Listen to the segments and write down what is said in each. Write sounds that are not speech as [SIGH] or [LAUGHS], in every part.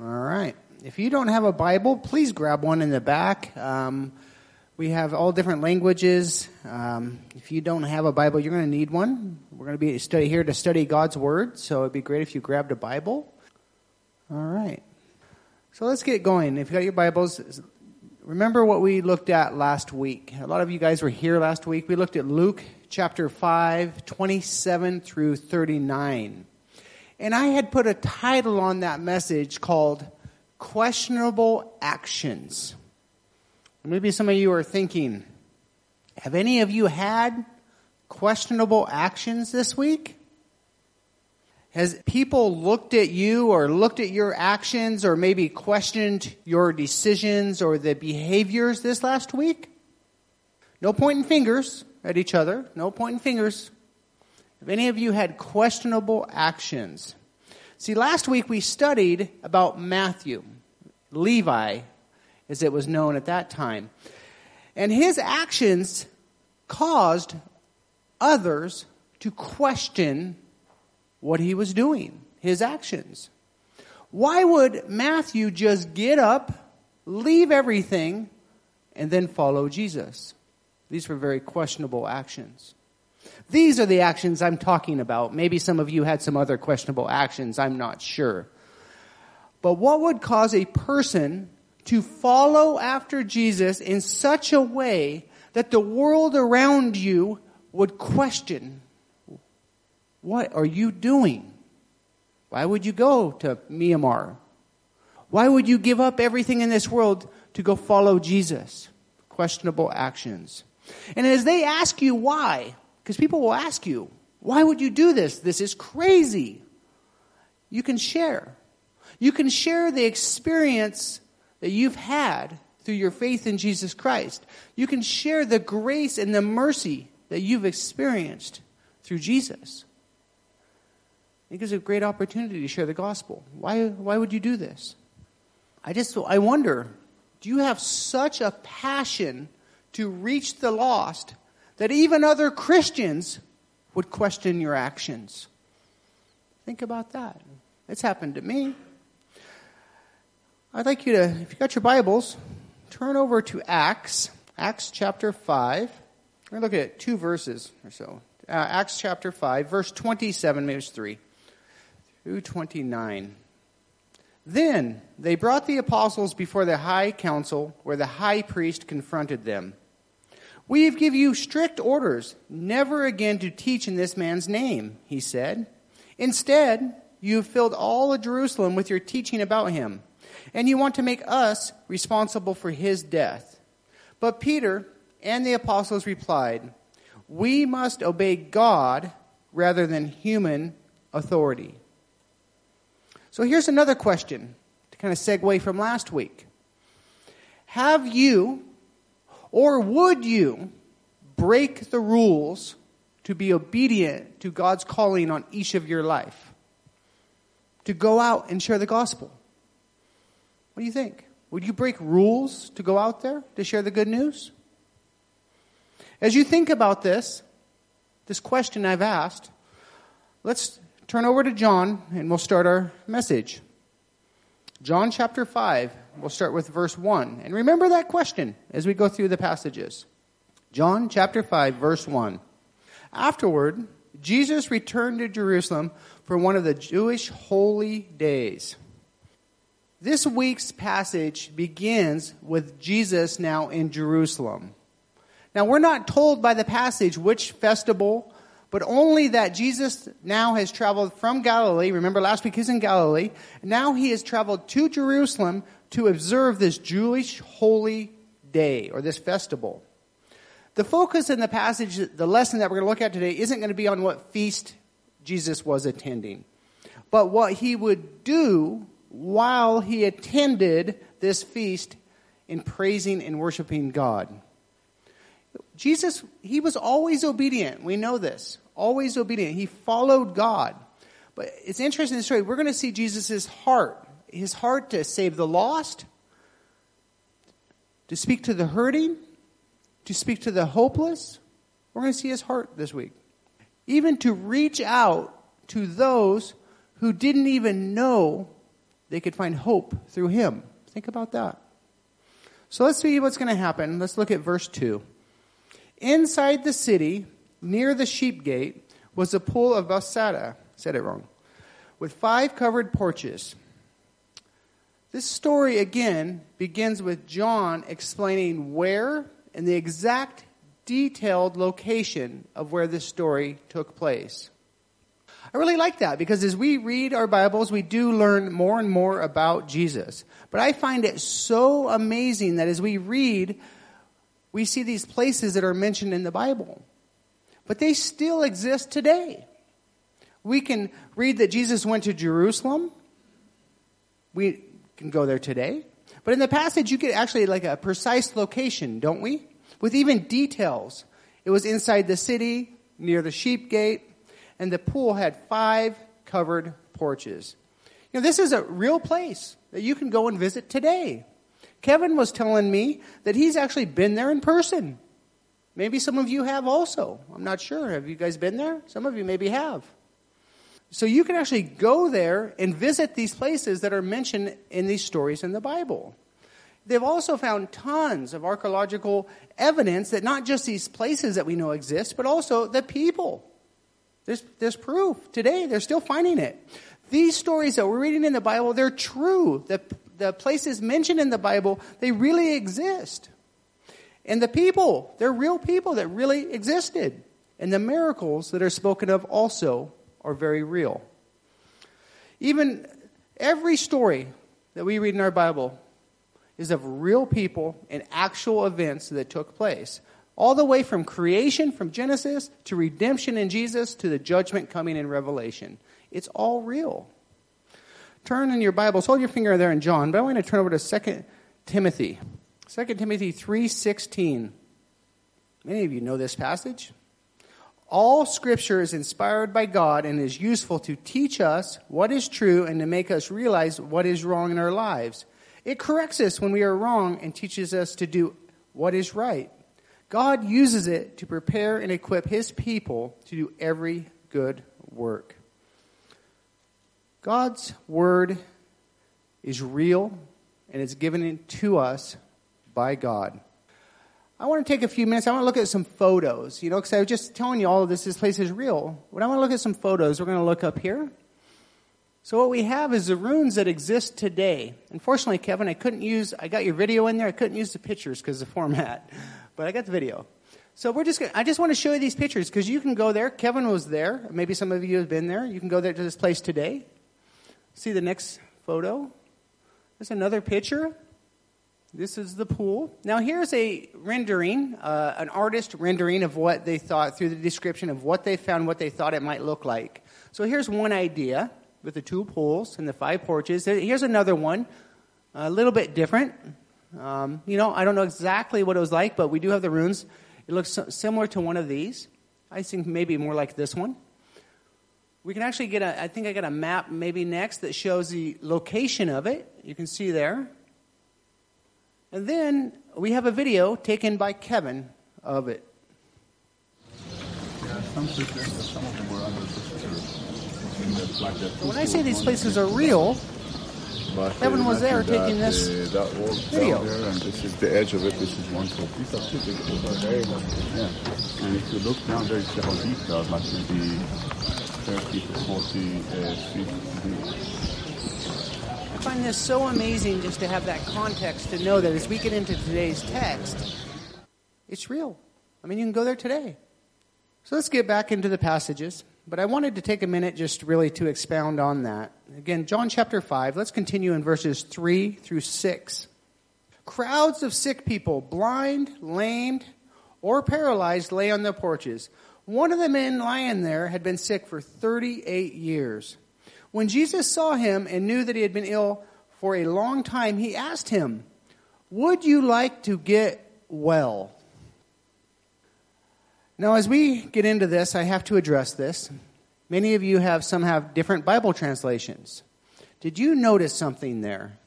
All right. If you don't have a Bible, please grab one in the back. Um, we have all different languages. Um, if you don't have a Bible, you're going to need one. We're going to be study, here to study God's Word, so it'd be great if you grabbed a Bible. All right. So let's get going. If you got your Bibles, remember what we looked at last week. A lot of you guys were here last week. We looked at Luke chapter 5, 27 through 39. And I had put a title on that message called Questionable Actions. Maybe some of you are thinking, have any of you had questionable actions this week? Has people looked at you or looked at your actions or maybe questioned your decisions or the behaviors this last week? No pointing fingers at each other. No pointing fingers. Have any of you had questionable actions? See, last week we studied about Matthew, Levi, as it was known at that time. And his actions caused others to question what he was doing, his actions. Why would Matthew just get up, leave everything, and then follow Jesus? These were very questionable actions. These are the actions I'm talking about. Maybe some of you had some other questionable actions. I'm not sure. But what would cause a person to follow after Jesus in such a way that the world around you would question, what are you doing? Why would you go to Myanmar? Why would you give up everything in this world to go follow Jesus? Questionable actions. And as they ask you why, because people will ask you, why would you do this? This is crazy. You can share. You can share the experience that you've had through your faith in Jesus Christ. You can share the grace and the mercy that you've experienced through Jesus. It gives a great opportunity to share the gospel. Why, why would you do this? I just, I wonder, do you have such a passion to reach the lost that even other Christians would question your actions. Think about that. It's happened to me. I'd like you to, if you got your Bibles, turn over to Acts, Acts chapter 5. We're going to look at two verses or so. Uh, Acts chapter 5, verse 27, maybe it's 3, through 29. Then they brought the apostles before the high council, where the high priest confronted them. We have given you strict orders never again to teach in this man's name, he said. Instead, you have filled all of Jerusalem with your teaching about him, and you want to make us responsible for his death. But Peter and the apostles replied, We must obey God rather than human authority. So here's another question to kind of segue from last week. Have you or would you break the rules to be obedient to God's calling on each of your life? To go out and share the gospel? What do you think? Would you break rules to go out there to share the good news? As you think about this, this question I've asked, let's turn over to John and we'll start our message. John chapter 5, we'll start with verse 1. And remember that question as we go through the passages. John chapter 5, verse 1. Afterward, Jesus returned to Jerusalem for one of the Jewish holy days. This week's passage begins with Jesus now in Jerusalem. Now, we're not told by the passage which festival but only that Jesus now has traveled from Galilee. Remember last week he's in Galilee. Now he has traveled to Jerusalem to observe this Jewish holy day or this festival. The focus in the passage, the lesson that we're going to look at today isn't going to be on what feast Jesus was attending, but what he would do while he attended this feast in praising and worshiping God. Jesus, he was always obedient. We know this. Always obedient. He followed God. But it's interesting in the story. We're going to see Jesus' heart. His heart to save the lost, to speak to the hurting, to speak to the hopeless. We're going to see his heart this week. Even to reach out to those who didn't even know they could find hope through him. Think about that. So let's see what's going to happen. Let's look at verse 2. Inside the city, near the sheep gate, was a pool of Bethsaida. Said it wrong. With five covered porches. This story again begins with John explaining where and the exact detailed location of where this story took place. I really like that because as we read our Bibles, we do learn more and more about Jesus. But I find it so amazing that as we read, we see these places that are mentioned in the Bible. But they still exist today. We can read that Jesus went to Jerusalem. We can go there today. But in the passage, you get actually like a precise location, don't we? With even details. It was inside the city, near the sheep gate, and the pool had five covered porches. You know, this is a real place that you can go and visit today. Kevin was telling me that he's actually been there in person. Maybe some of you have also. I'm not sure. Have you guys been there? Some of you maybe have. So you can actually go there and visit these places that are mentioned in these stories in the Bible. They've also found tons of archaeological evidence that not just these places that we know exist, but also the people. There's, there's proof. Today, they're still finding it. These stories that we're reading in the Bible, they're true. The, the places mentioned in the Bible, they really exist. And the people, they're real people that really existed. And the miracles that are spoken of also are very real. Even every story that we read in our Bible is of real people and actual events that took place. All the way from creation, from Genesis, to redemption in Jesus, to the judgment coming in Revelation. It's all real. Turn in your Bibles, hold your finger there in John, but I want to turn over to 2 Timothy. 2 Timothy 3.16. Many of you know this passage. All scripture is inspired by God and is useful to teach us what is true and to make us realize what is wrong in our lives. It corrects us when we are wrong and teaches us to do what is right. God uses it to prepare and equip his people to do every good work. God's word is real and it's given to us by God. I want to take a few minutes. I want to look at some photos, you know, because I was just telling you all of this. This place is real. But I want to look at some photos. We're going to look up here. So what we have is the ruins that exist today. Unfortunately, Kevin, I couldn't use. I got your video in there. I couldn't use the pictures because of the format, [LAUGHS] but I got the video. So we're just. Gonna, I just want to show you these pictures because you can go there. Kevin was there. Maybe some of you have been there. You can go there to this place today. See the next photo. There's another picture. This is the pool. Now, here's a rendering, uh, an artist rendering of what they thought through the description of what they found, what they thought it might look like. So, here's one idea with the two pools and the five porches. Here's another one, a little bit different. Um, you know, I don't know exactly what it was like, but we do have the runes. It looks similar to one of these. I think maybe more like this one. We can actually get a, I think I got a map maybe next that shows the location of it. You can see there. And then we have a video taken by Kevin of it. When I say these places are real, but Kevin was there taking this uh, video. There, and this is the edge of it. This is one foot. These are two big Yeah. And if you look down there, you see how deep like maybe 30 to 40 uh, feet deep. Find this so amazing just to have that context to know that as we get into today's text, it's real. I mean, you can go there today. So let's get back into the passages. But I wanted to take a minute just really to expound on that. Again, John chapter 5, let's continue in verses 3 through 6. Crowds of sick people, blind, lamed, or paralyzed, lay on the porches. One of the men lying there had been sick for 38 years. When Jesus saw him and knew that he had been ill for a long time, he asked him, Would you like to get well? Now, as we get into this, I have to address this. Many of you have some have different Bible translations. Did you notice something there?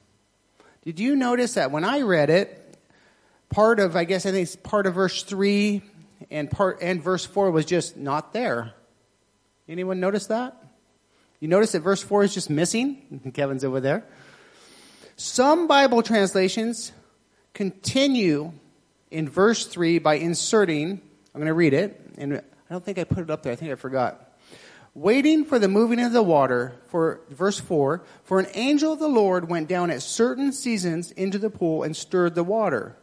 Did you notice that when I read it, part of I guess I think it's part of verse three and part and verse four was just not there. Anyone notice that? You notice that verse 4 is just missing. [LAUGHS] Kevin's over there. Some Bible translations continue in verse 3 by inserting, I'm going to read it, and I don't think I put it up there, I think I forgot. Waiting for the moving of the water, for verse 4, for an angel of the Lord went down at certain seasons into the pool and stirred the water.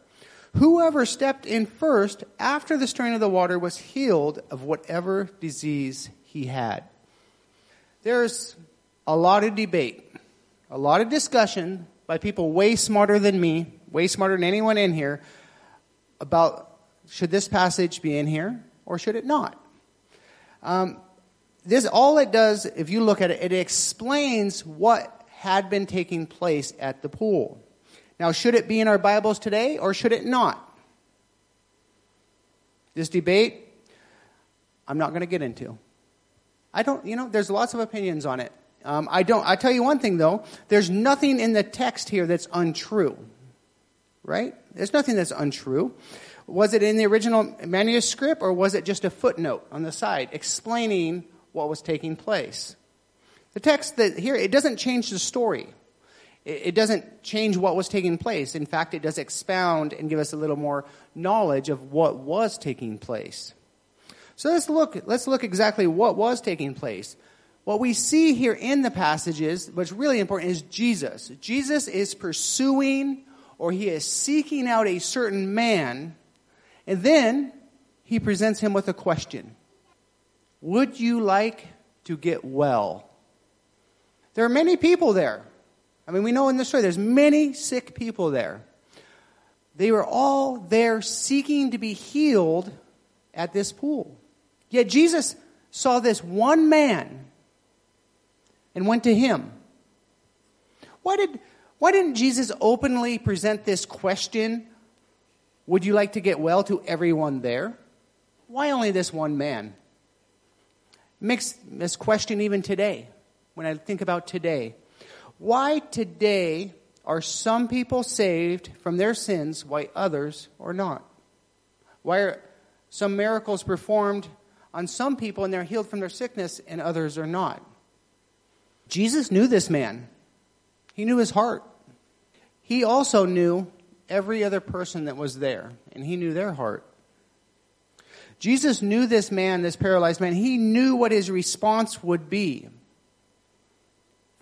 Whoever stepped in first after the strain of the water was healed of whatever disease he had. There's a lot of debate, a lot of discussion by people way smarter than me, way smarter than anyone in here, about should this passage be in here or should it not? Um, this all it does, if you look at it, it explains what had been taking place at the pool. Now, should it be in our Bibles today or should it not? This debate, I'm not going to get into. I don't, you know, there's lots of opinions on it. Um, I don't, I tell you one thing though, there's nothing in the text here that's untrue. Right? There's nothing that's untrue. Was it in the original manuscript or was it just a footnote on the side explaining what was taking place? The text that here, it doesn't change the story. It, it doesn't change what was taking place. In fact, it does expound and give us a little more knowledge of what was taking place. So let's look, let's look exactly what was taking place. What we see here in the passages, what's really important is Jesus. Jesus is pursuing or he is seeking out a certain man and then he presents him with a question Would you like to get well? There are many people there. I mean, we know in the story there's many sick people there. They were all there seeking to be healed at this pool. Yet Jesus saw this one man and went to him. Why did why didn't Jesus openly present this question would you like to get well to everyone there? Why only this one man? Makes this question even today, when I think about today. Why today are some people saved from their sins, while others are not? Why are some miracles performed on some people and they're healed from their sickness and others are not? Jesus knew this man. He knew his heart. He also knew every other person that was there, and he knew their heart. Jesus knew this man, this paralyzed man. He knew what his response would be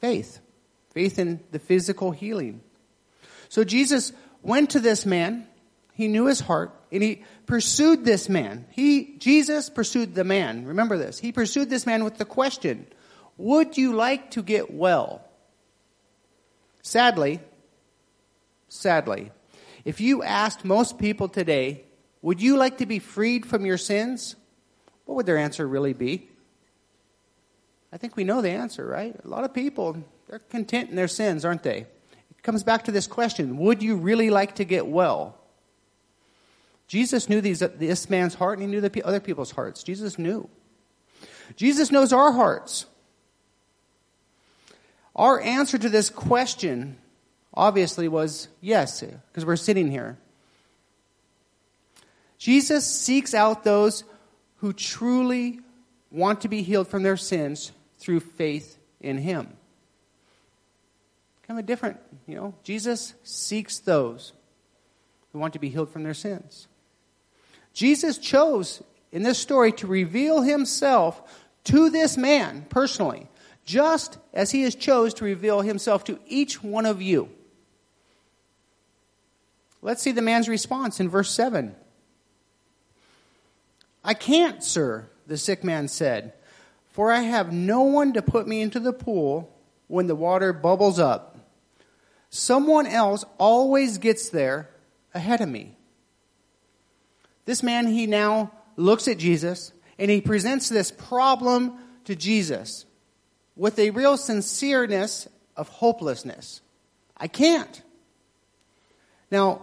faith. Faith in the physical healing. So Jesus went to this man. He knew his heart and he pursued this man. He, Jesus pursued the man. Remember this. He pursued this man with the question, would you like to get well? Sadly, sadly, if you asked most people today, would you like to be freed from your sins? What would their answer really be? I think we know the answer, right? A lot of people, they're content in their sins, aren't they? It comes back to this question Would you really like to get well? Jesus knew these, this man's heart and he knew the other people's hearts. Jesus knew. Jesus knows our hearts. Our answer to this question obviously was yes, because we're sitting here. Jesus seeks out those who truly want to be healed from their sins through faith in Him. Kind of different, you know. Jesus seeks those who want to be healed from their sins. Jesus chose in this story to reveal Himself to this man personally, just as He has chose to reveal Himself to each one of you. Let's see the man's response in verse 7. I can't, sir, the sick man said, for I have no one to put me into the pool when the water bubbles up. Someone else always gets there ahead of me. This man, he now looks at Jesus and he presents this problem to Jesus with a real sincereness of hopelessness. I can't. Now,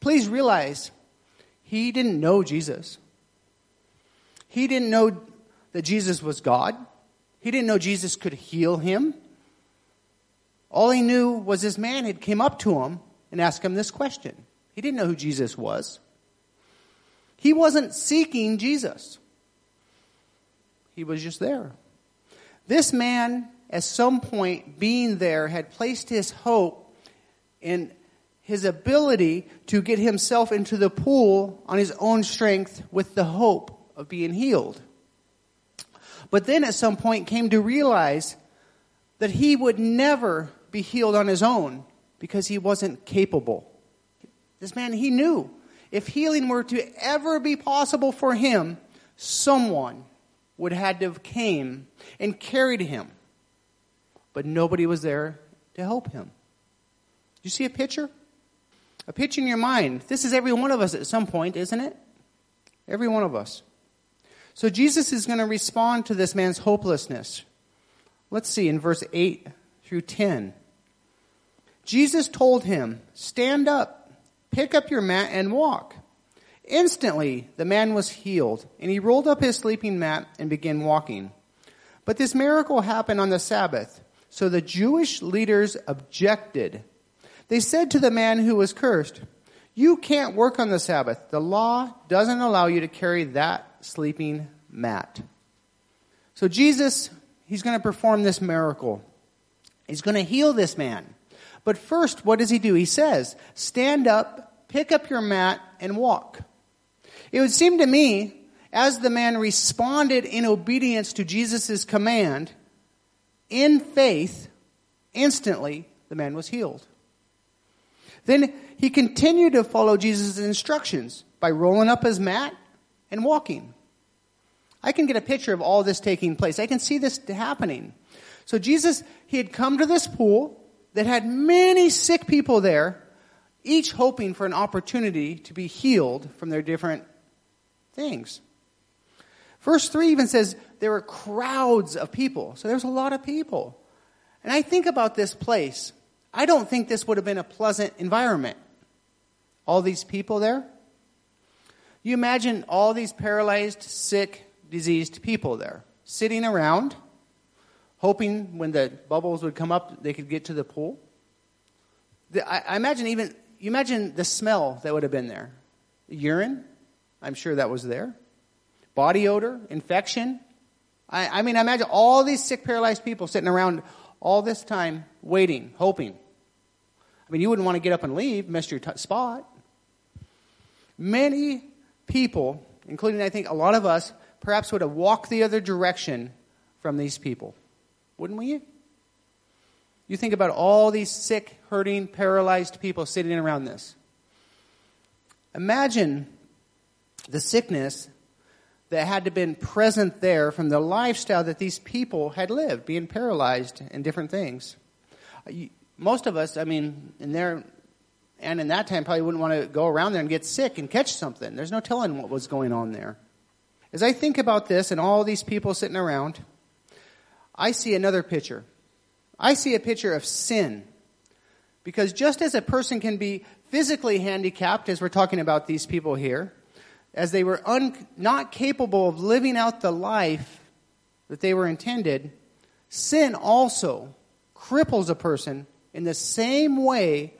please realize he didn't know Jesus. He didn't know that Jesus was God. He didn't know Jesus could heal him. All he knew was this man had came up to him and asked him this question. He didn't know who Jesus was. He wasn't seeking Jesus. He was just there. This man, at some point being there, had placed his hope in his ability to get himself into the pool on his own strength with the hope of being healed. But then at some point came to realize that he would never be healed on his own because he wasn't capable. This man, he knew if healing were to ever be possible for him, someone would have had to have came and carried him. But nobody was there to help him. You see a picture? A picture in your mind. This is every one of us at some point, isn't it? Every one of us. So Jesus is going to respond to this man's hopelessness. Let's see in verse 8 through 10. Jesus told him, Stand up, pick up your mat, and walk. Instantly, the man was healed, and he rolled up his sleeping mat and began walking. But this miracle happened on the Sabbath, so the Jewish leaders objected. They said to the man who was cursed, You can't work on the Sabbath. The law doesn't allow you to carry that sleeping mat. So Jesus, he's going to perform this miracle. He's going to heal this man. But first, what does he do? He says, Stand up, pick up your mat, and walk. It would seem to me, as the man responded in obedience to Jesus' command, in faith, instantly the man was healed. Then he continued to follow Jesus' instructions by rolling up his mat and walking. I can get a picture of all this taking place. I can see this happening. So Jesus, he had come to this pool that had many sick people there, each hoping for an opportunity to be healed from their different things. Verse 3 even says there were crowds of people. So there's a lot of people. And I think about this place. I don't think this would have been a pleasant environment. All these people there. You imagine all these paralyzed, sick, diseased people there sitting around, hoping when the bubbles would come up, they could get to the pool. The, I, I imagine even, you imagine the smell that would have been there. Urine, I'm sure that was there. Body odor, infection. I, I mean, I imagine all these sick, paralyzed people sitting around all this time waiting, hoping. I mean, you wouldn't want to get up and leave, miss your t- spot. Many people, including I think a lot of us, perhaps would have walked the other direction from these people. Wouldn't we? You think about all these sick, hurting, paralyzed people sitting around this. Imagine the sickness that had to been present there from the lifestyle that these people had lived, being paralyzed and different things. Most of us, I mean, in there and in that time, probably wouldn't want to go around there and get sick and catch something. There's no telling what was going on there. As I think about this and all these people sitting around, I see another picture. I see a picture of sin. Because just as a person can be physically handicapped, as we're talking about these people here, as they were un- not capable of living out the life that they were intended, sin also cripples a person in the same way,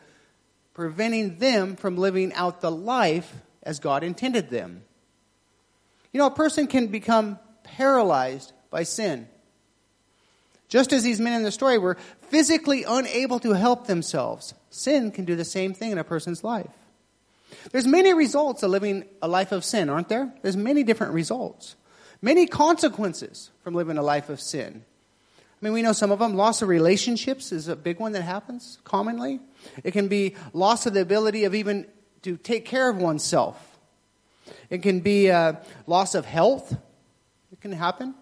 preventing them from living out the life as God intended them. You know, a person can become paralyzed by sin. Just as these men in the story were physically unable to help themselves, sin can do the same thing in a person's life. There's many results of living a life of sin, aren't there? There's many different results. Many consequences from living a life of sin. I mean, we know some of them. Loss of relationships is a big one that happens commonly. It can be loss of the ability of even to take care of oneself. It can be a loss of health. It can happen.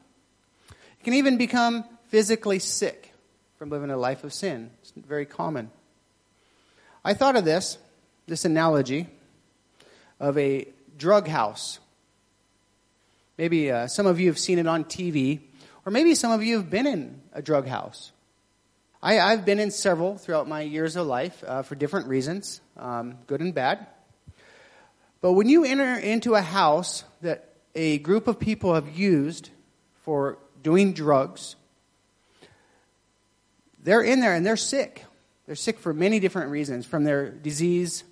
It can even become physically sick from living a life of sin. It's very common. I thought of this, this analogy, of a drug house. Maybe uh, some of you have seen it on TV, or maybe some of you have been in a drug house. I, have been in several throughout my years of life uh, for different reasons, um, good and bad. But when you enter into a house that a group of people have used for doing drugs, they're in there and they're sick. They're sick for many different reasons from their disease,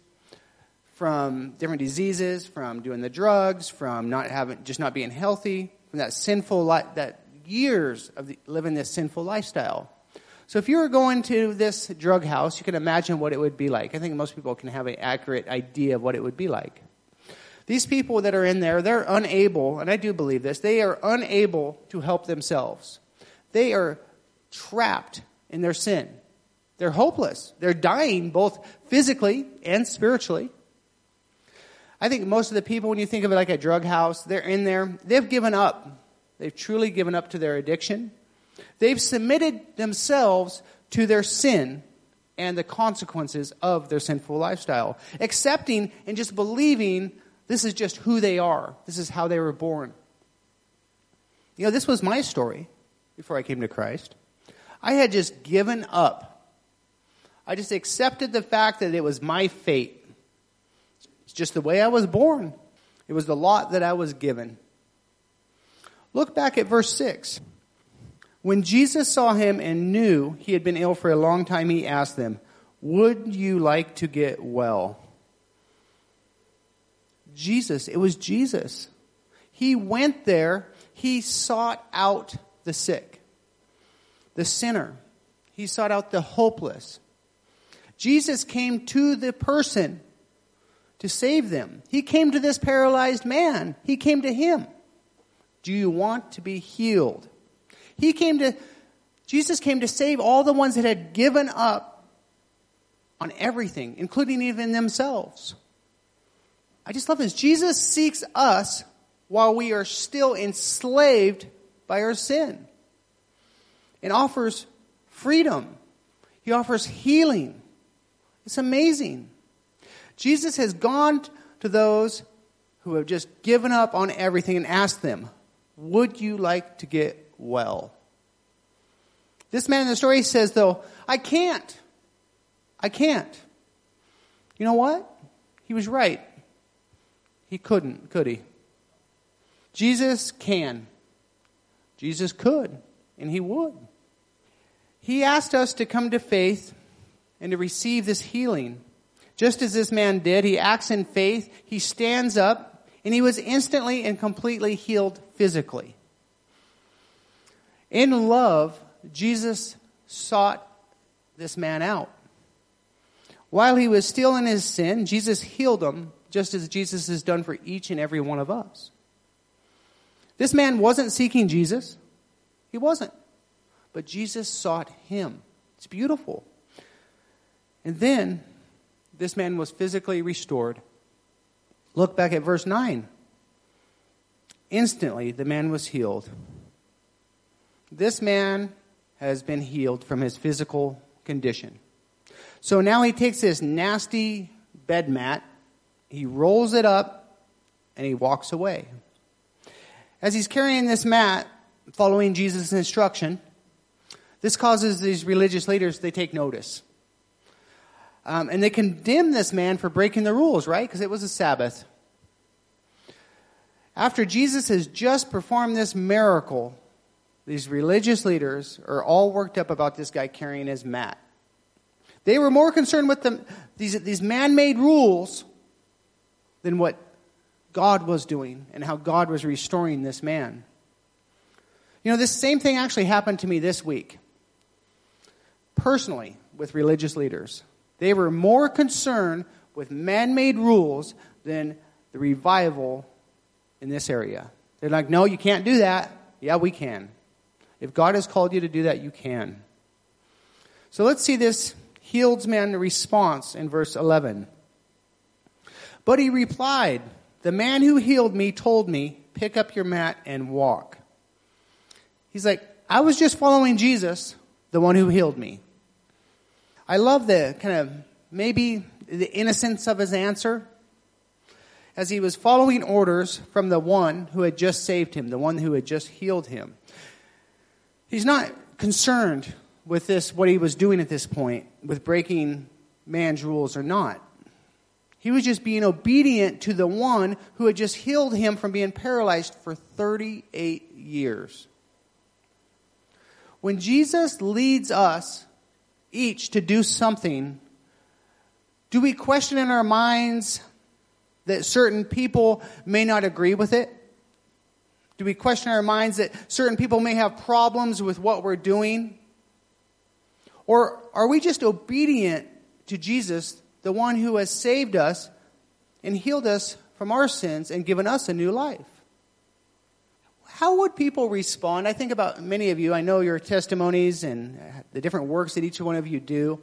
from different diseases, from doing the drugs, from not having, just not being healthy, from that sinful life, that years of the, living this sinful lifestyle. So if you were going to this drug house, you can imagine what it would be like. I think most people can have an accurate idea of what it would be like. These people that are in there, they're unable, and I do believe this, they are unable to help themselves. They are trapped in their sin. They're hopeless. They're dying both physically and spiritually. I think most of the people, when you think of it like a drug house, they're in there, they've given up. They've truly given up to their addiction. They've submitted themselves to their sin and the consequences of their sinful lifestyle, accepting and just believing this is just who they are. This is how they were born. You know, this was my story before I came to Christ. I had just given up. I just accepted the fact that it was my fate. It's just the way I was born. It was the lot that I was given. Look back at verse 6. When Jesus saw him and knew he had been ill for a long time, he asked them, Would you like to get well? Jesus, it was Jesus. He went there, he sought out the sick, the sinner, he sought out the hopeless. Jesus came to the person to save them. He came to this paralyzed man. He came to him. Do you want to be healed? He came to, Jesus came to save all the ones that had given up on everything, including even themselves. I just love this. Jesus seeks us while we are still enslaved by our sin and offers freedom. He offers healing. It's amazing. Jesus has gone to those who have just given up on everything and asked them, Would you like to get well. This man in the story says, though, I can't. I can't. You know what? He was right. He couldn't, could he? Jesus can. Jesus could, and he would. He asked us to come to faith and to receive this healing. Just as this man did, he acts in faith, he stands up, and he was instantly and completely healed physically. In love, Jesus sought this man out. While he was still in his sin, Jesus healed him just as Jesus has done for each and every one of us. This man wasn't seeking Jesus. He wasn't. But Jesus sought him. It's beautiful. And then this man was physically restored. Look back at verse 9. Instantly, the man was healed. This man has been healed from his physical condition. So now he takes this nasty bed mat, he rolls it up, and he walks away. As he's carrying this mat, following Jesus' instruction, this causes these religious leaders, they take notice. Um, and they condemn this man for breaking the rules, right? Because it was a Sabbath. After Jesus has just performed this miracle, these religious leaders are all worked up about this guy carrying his mat. They were more concerned with the, these, these man made rules than what God was doing and how God was restoring this man. You know, this same thing actually happened to me this week. Personally, with religious leaders. They were more concerned with man made rules than the revival in this area. They're like, no, you can't do that. Yeah, we can. If God has called you to do that, you can. So let's see this healed man response in verse 11. But he replied, The man who healed me told me, Pick up your mat and walk. He's like, I was just following Jesus, the one who healed me. I love the kind of maybe the innocence of his answer as he was following orders from the one who had just saved him, the one who had just healed him. He's not concerned with this, what he was doing at this point, with breaking man's rules or not. He was just being obedient to the one who had just healed him from being paralyzed for 38 years. When Jesus leads us each to do something, do we question in our minds that certain people may not agree with it? Do we question our minds that certain people may have problems with what we're doing? Or are we just obedient to Jesus, the one who has saved us and healed us from our sins and given us a new life? How would people respond? I think about many of you. I know your testimonies and uh, the different works that each one of you do.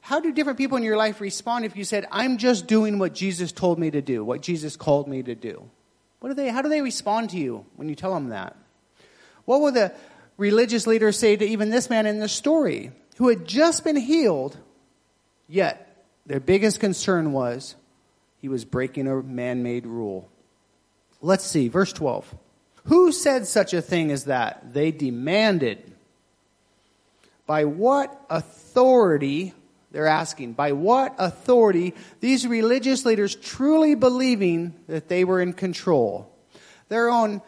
How do different people in your life respond if you said, I'm just doing what Jesus told me to do, what Jesus called me to do? What do they, how do they respond to you when you tell them that? What will the religious leaders say to even this man in the story who had just been healed, yet their biggest concern was he was breaking a man made rule? Let's see, verse 12. Who said such a thing as that? They demanded. By what authority, they're asking, by what authority these religious leaders truly believing that they were in control? Their own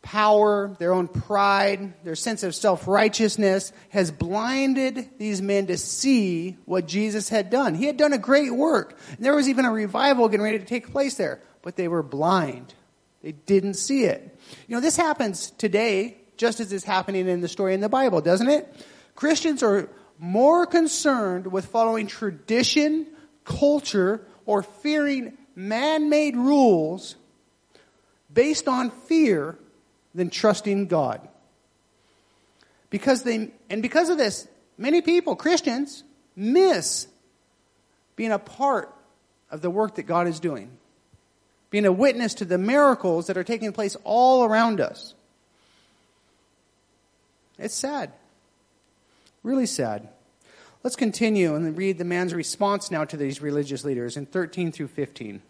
power, their own pride, their sense of self righteousness has blinded these men to see what Jesus had done. He had done a great work. And there was even a revival getting ready to take place there, but they were blind. They didn't see it. You know, this happens today just as it's happening in the story in the Bible, doesn't it? Christians are more concerned with following tradition, culture, or fearing man made rules based on fear than trusting God. Because they, and because of this, many people, Christians, miss being a part of the work that God is doing, being a witness to the miracles that are taking place all around us. It's sad. Really sad. Let's continue and read the man's response now to these religious leaders in 13 through 15.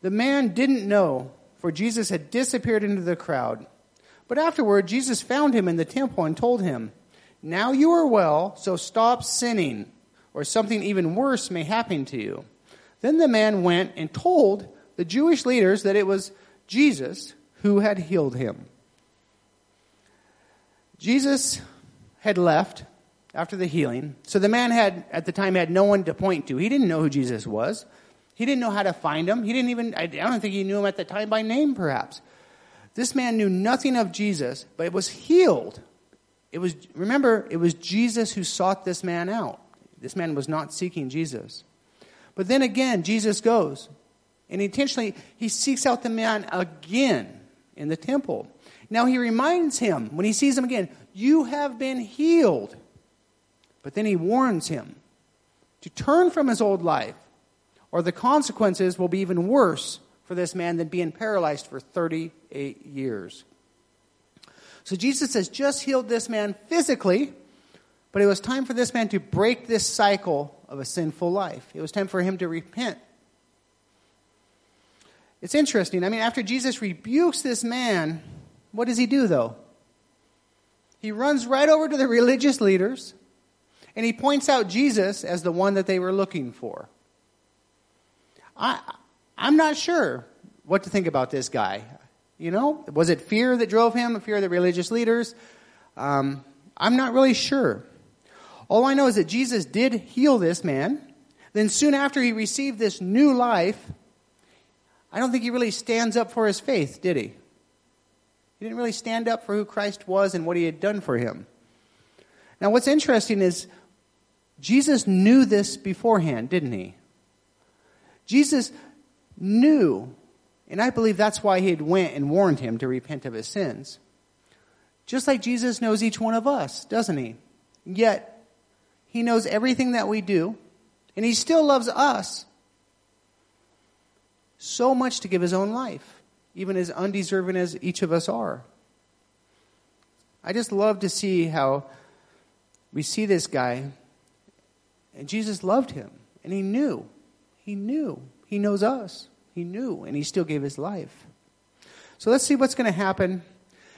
The man didn't know, for Jesus had disappeared into the crowd. But afterward, Jesus found him in the temple and told him, Now you are well, so stop sinning, or something even worse may happen to you. Then the man went and told the Jewish leaders that it was Jesus who had healed him. Jesus had left after the healing. So the man had, at the time, had no one to point to. He didn't know who Jesus was. He didn't know how to find him. He didn't even, I don't think he knew him at the time by name, perhaps. This man knew nothing of Jesus, but it was healed. It was, remember, it was Jesus who sought this man out. This man was not seeking Jesus. But then again, Jesus goes, and intentionally, he seeks out the man again in the temple. Now he reminds him, when he sees him again, you have been healed. But then he warns him to turn from his old life, or the consequences will be even worse for this man than being paralyzed for 38 years. So Jesus has just healed this man physically, but it was time for this man to break this cycle of a sinful life. It was time for him to repent. It's interesting. I mean, after Jesus rebukes this man, what does he do though? He runs right over to the religious leaders and he points out Jesus as the one that they were looking for. I, I'm not sure what to think about this guy. You know, was it fear that drove him, fear of the religious leaders? Um, I'm not really sure. All I know is that Jesus did heal this man. Then soon after he received this new life, I don't think he really stands up for his faith, did he? He didn't really stand up for who Christ was and what he had done for him. Now, what's interesting is Jesus knew this beforehand, didn't he? Jesus knew, and I believe that's why he had went and warned him to repent of his sins. Just like Jesus knows each one of us, doesn't he? Yet, he knows everything that we do, and he still loves us so much to give his own life, even as undeserving as each of us are. I just love to see how we see this guy and Jesus loved him, and he knew. He knew. He knows us. He knew, and he still gave his life. So let's see what's going to happen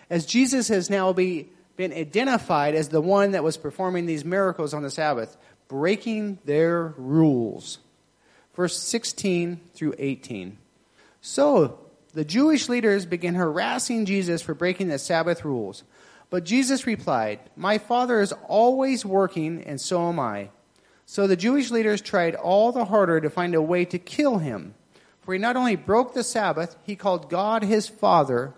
as Jesus has now be, been identified as the one that was performing these miracles on the Sabbath, breaking their rules. Verse 16 through 18. So the Jewish leaders began harassing Jesus for breaking the Sabbath rules. But Jesus replied, My Father is always working, and so am I. So the Jewish leaders tried all the harder to find a way to kill him. For he not only broke the Sabbath, he called God his Father,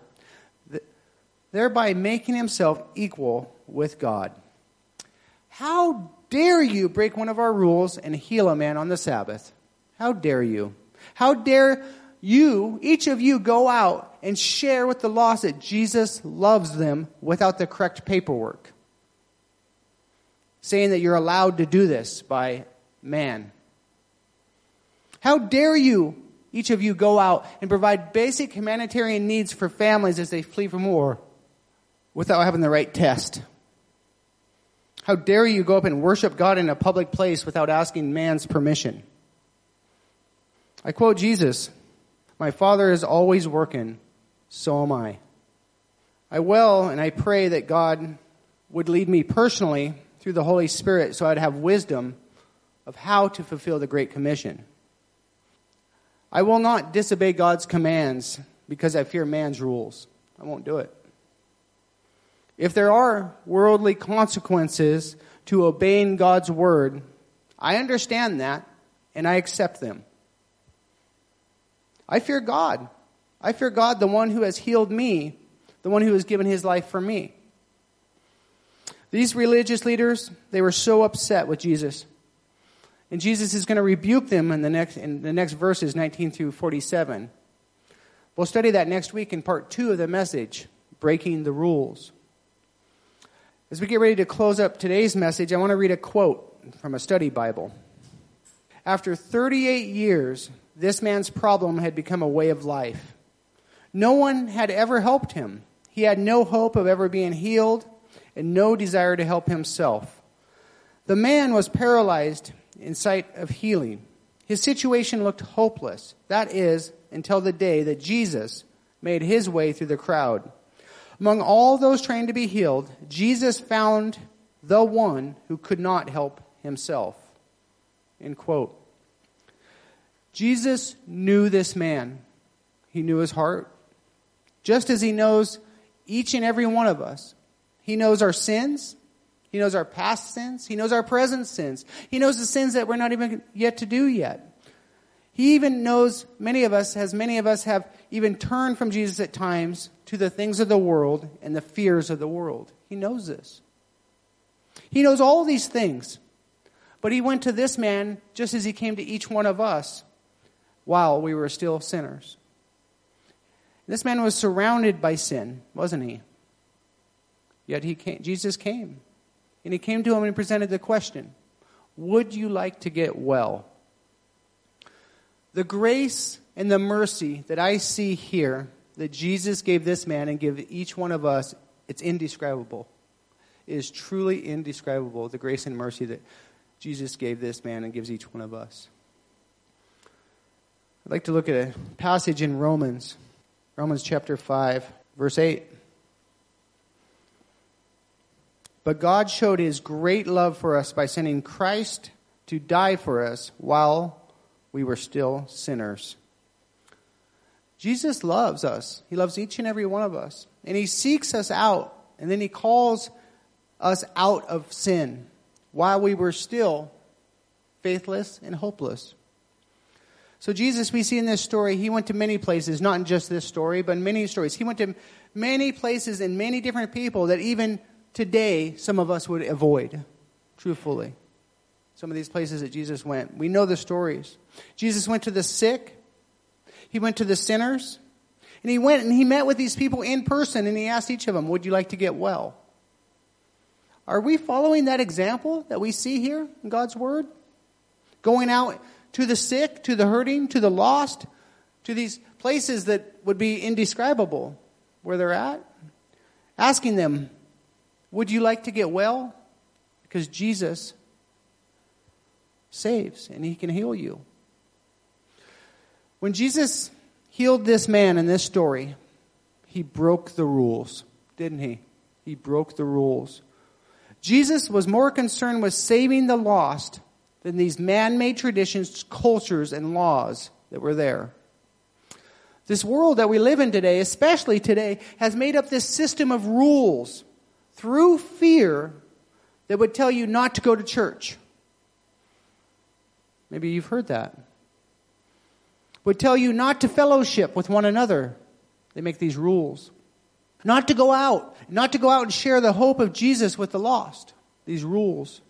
thereby making himself equal with God. How dare you break one of our rules and heal a man on the Sabbath? How dare you? How dare you, each of you, go out and share with the lost that Jesus loves them without the correct paperwork? Saying that you're allowed to do this by man. How dare you, each of you, go out and provide basic humanitarian needs for families as they flee from war without having the right test? How dare you go up and worship God in a public place without asking man's permission? I quote Jesus My Father is always working, so am I. I will and I pray that God would lead me personally through the Holy Spirit so I'd have wisdom of how to fulfill the Great Commission. I will not disobey God's commands because I fear man's rules. I won't do it. If there are worldly consequences to obeying God's word, I understand that and I accept them. I fear God. I fear God, the one who has healed me, the one who has given his life for me. These religious leaders, they were so upset with Jesus. And Jesus is going to rebuke them in the next, in the next verses, 19 through 47. We'll study that next week in part two of the message, Breaking the Rules. As we get ready to close up today's message, I want to read a quote from a study Bible. After 38 years, this man's problem had become a way of life. No one had ever helped him. He had no hope of ever being healed and no desire to help himself. The man was paralyzed in sight of healing. His situation looked hopeless. That is, until the day that Jesus made his way through the crowd. Among all those trained to be healed, Jesus found the one who could not help himself. End quote. Jesus knew this man. He knew his heart. Just as he knows each and every one of us. He knows our sins. He knows our past sins. He knows our present sins. He knows the sins that we're not even yet to do yet. He even knows many of us, as many of us have even turned from Jesus at times to the things of the world and the fears of the world. He knows this. He knows all these things. But he went to this man just as he came to each one of us while we were still sinners. This man was surrounded by sin, wasn't he? Yet he came, Jesus came. And he came to him and presented the question Would you like to get well? The grace and the mercy that I see here that Jesus gave this man and give each one of us, it's indescribable. It is truly indescribable, the grace and mercy that Jesus gave this man and gives each one of us. I'd like to look at a passage in Romans, Romans chapter 5, verse 8. But God showed his great love for us by sending Christ to die for us while we were still sinners. Jesus loves us. He loves each and every one of us. And he seeks us out. And then he calls us out of sin while we were still faithless and hopeless. So Jesus, we see in this story, he went to many places, not in just this story, but in many stories. He went to many places and many different people that even today some of us would avoid, truthfully some of these places that Jesus went. We know the stories. Jesus went to the sick. He went to the sinners. And he went and he met with these people in person and he asked each of them, would you like to get well? Are we following that example that we see here in God's Word? Going out to the sick, to the hurting, to the lost, to these places that would be indescribable where they're at? Asking them, would you like to get well? Because Jesus saves and he can heal you. When Jesus healed this man in this story, he broke the rules, didn't he? He broke the rules. Jesus was more concerned with saving the lost than these man-made traditions, cultures, and laws that were there. This world that we live in today, especially today, has made up this system of rules through fear that would tell you not to go to church Maybe you've heard that. Would tell you not to fellowship with one another. They make these rules. Not to go out, not to go out and share the hope of Jesus with the lost. these rules.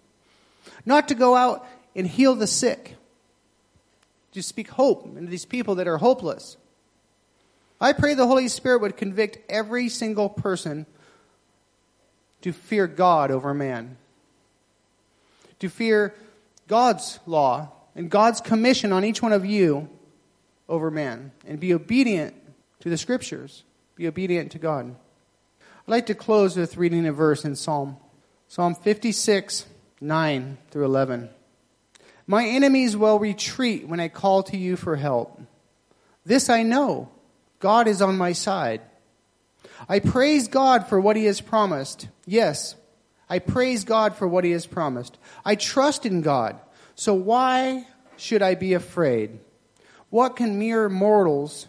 Not to go out and heal the sick, to speak hope into these people that are hopeless. I pray the Holy Spirit would convict every single person to fear God over man, to fear God's law and God's commission on each one of you over man, and be obedient to the scriptures, be obedient to God. I'd like to close with reading a verse in Psalm. Psalm 56, 9 through 11. My enemies will retreat when I call to you for help. This I know God is on my side. I praise God for what he has promised. Yes, I praise God for what he has promised. I trust in God. So why should I be afraid? What can mere mortals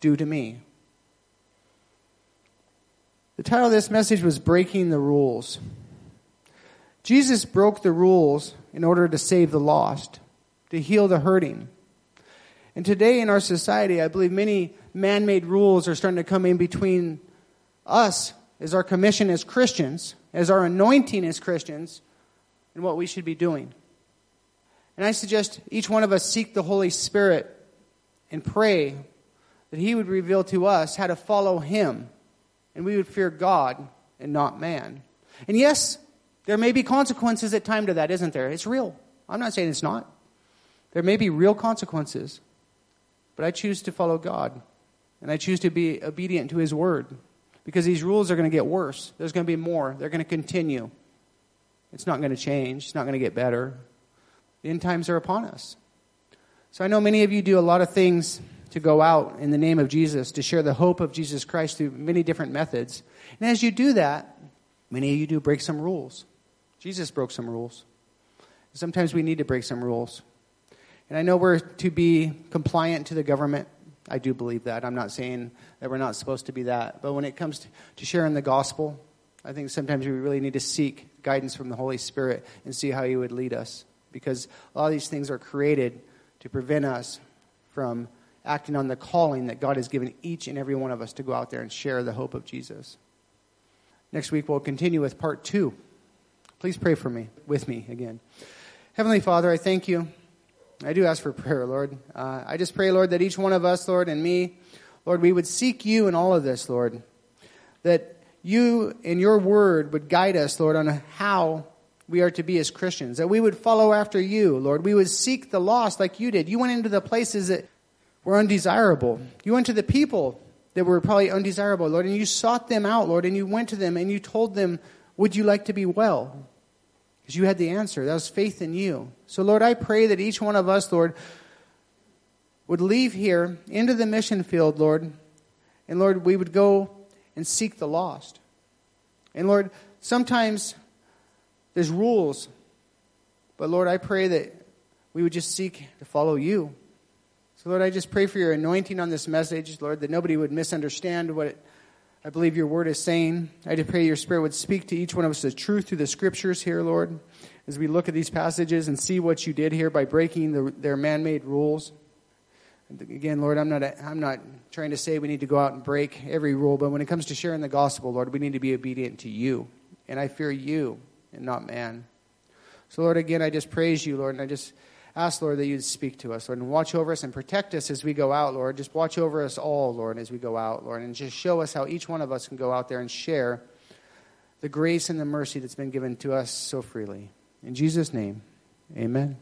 do to me? The title of this message was Breaking the Rules. Jesus broke the rules in order to save the lost, to heal the hurting. And today in our society, I believe many man made rules are starting to come in between us as our commission as Christians, as our anointing as Christians, and what we should be doing. And I suggest each one of us seek the Holy Spirit and pray that He would reveal to us how to follow Him and we would fear God and not man. And yes, there may be consequences at time to that, isn't there? It's real. I'm not saying it's not. There may be real consequences. But I choose to follow God. And I choose to be obedient to His word. Because these rules are going to get worse. There's going to be more. They're going to continue. It's not going to change. It's not going to get better. The end times are upon us. So I know many of you do a lot of things to go out in the name of Jesus, to share the hope of Jesus Christ through many different methods. And as you do that, many of you do break some rules. Jesus broke some rules. Sometimes we need to break some rules. And I know we're to be compliant to the government. I do believe that. I'm not saying that we're not supposed to be that. But when it comes to sharing the gospel, I think sometimes we really need to seek guidance from the Holy Spirit and see how He would lead us. Because a lot of these things are created to prevent us from acting on the calling that God has given each and every one of us to go out there and share the hope of Jesus. Next week, we'll continue with part two. Please pray for me, with me again. Heavenly Father, I thank you. I do ask for prayer, Lord. Uh, I just pray, Lord, that each one of us, Lord, and me, Lord, we would seek you in all of this, Lord. That you in your word would guide us, Lord, on how we are to be as Christians. That we would follow after you, Lord. We would seek the lost like you did. You went into the places that were undesirable. You went to the people that were probably undesirable, Lord, and you sought them out, Lord, and you went to them and you told them, Would you like to be well? Because you had the answer. That was faith in you. So, Lord, I pray that each one of us, Lord, would leave here into the mission field, Lord, and Lord, we would go and seek the lost. And Lord, sometimes there's rules, but Lord, I pray that we would just seek to follow you. So, Lord, I just pray for your anointing on this message, Lord, that nobody would misunderstand what I believe your word is saying. I just pray your spirit would speak to each one of us the truth through the scriptures here, Lord, as we look at these passages and see what you did here by breaking the, their man made rules. Again, Lord, I'm not, I'm not trying to say we need to go out and break every rule, but when it comes to sharing the gospel, Lord, we need to be obedient to you. And I fear you and not man. So, Lord, again, I just praise you, Lord, and I just ask, Lord, that you'd speak to us, Lord, and watch over us and protect us as we go out, Lord. Just watch over us all, Lord, as we go out, Lord, and just show us how each one of us can go out there and share the grace and the mercy that's been given to us so freely. In Jesus' name, amen.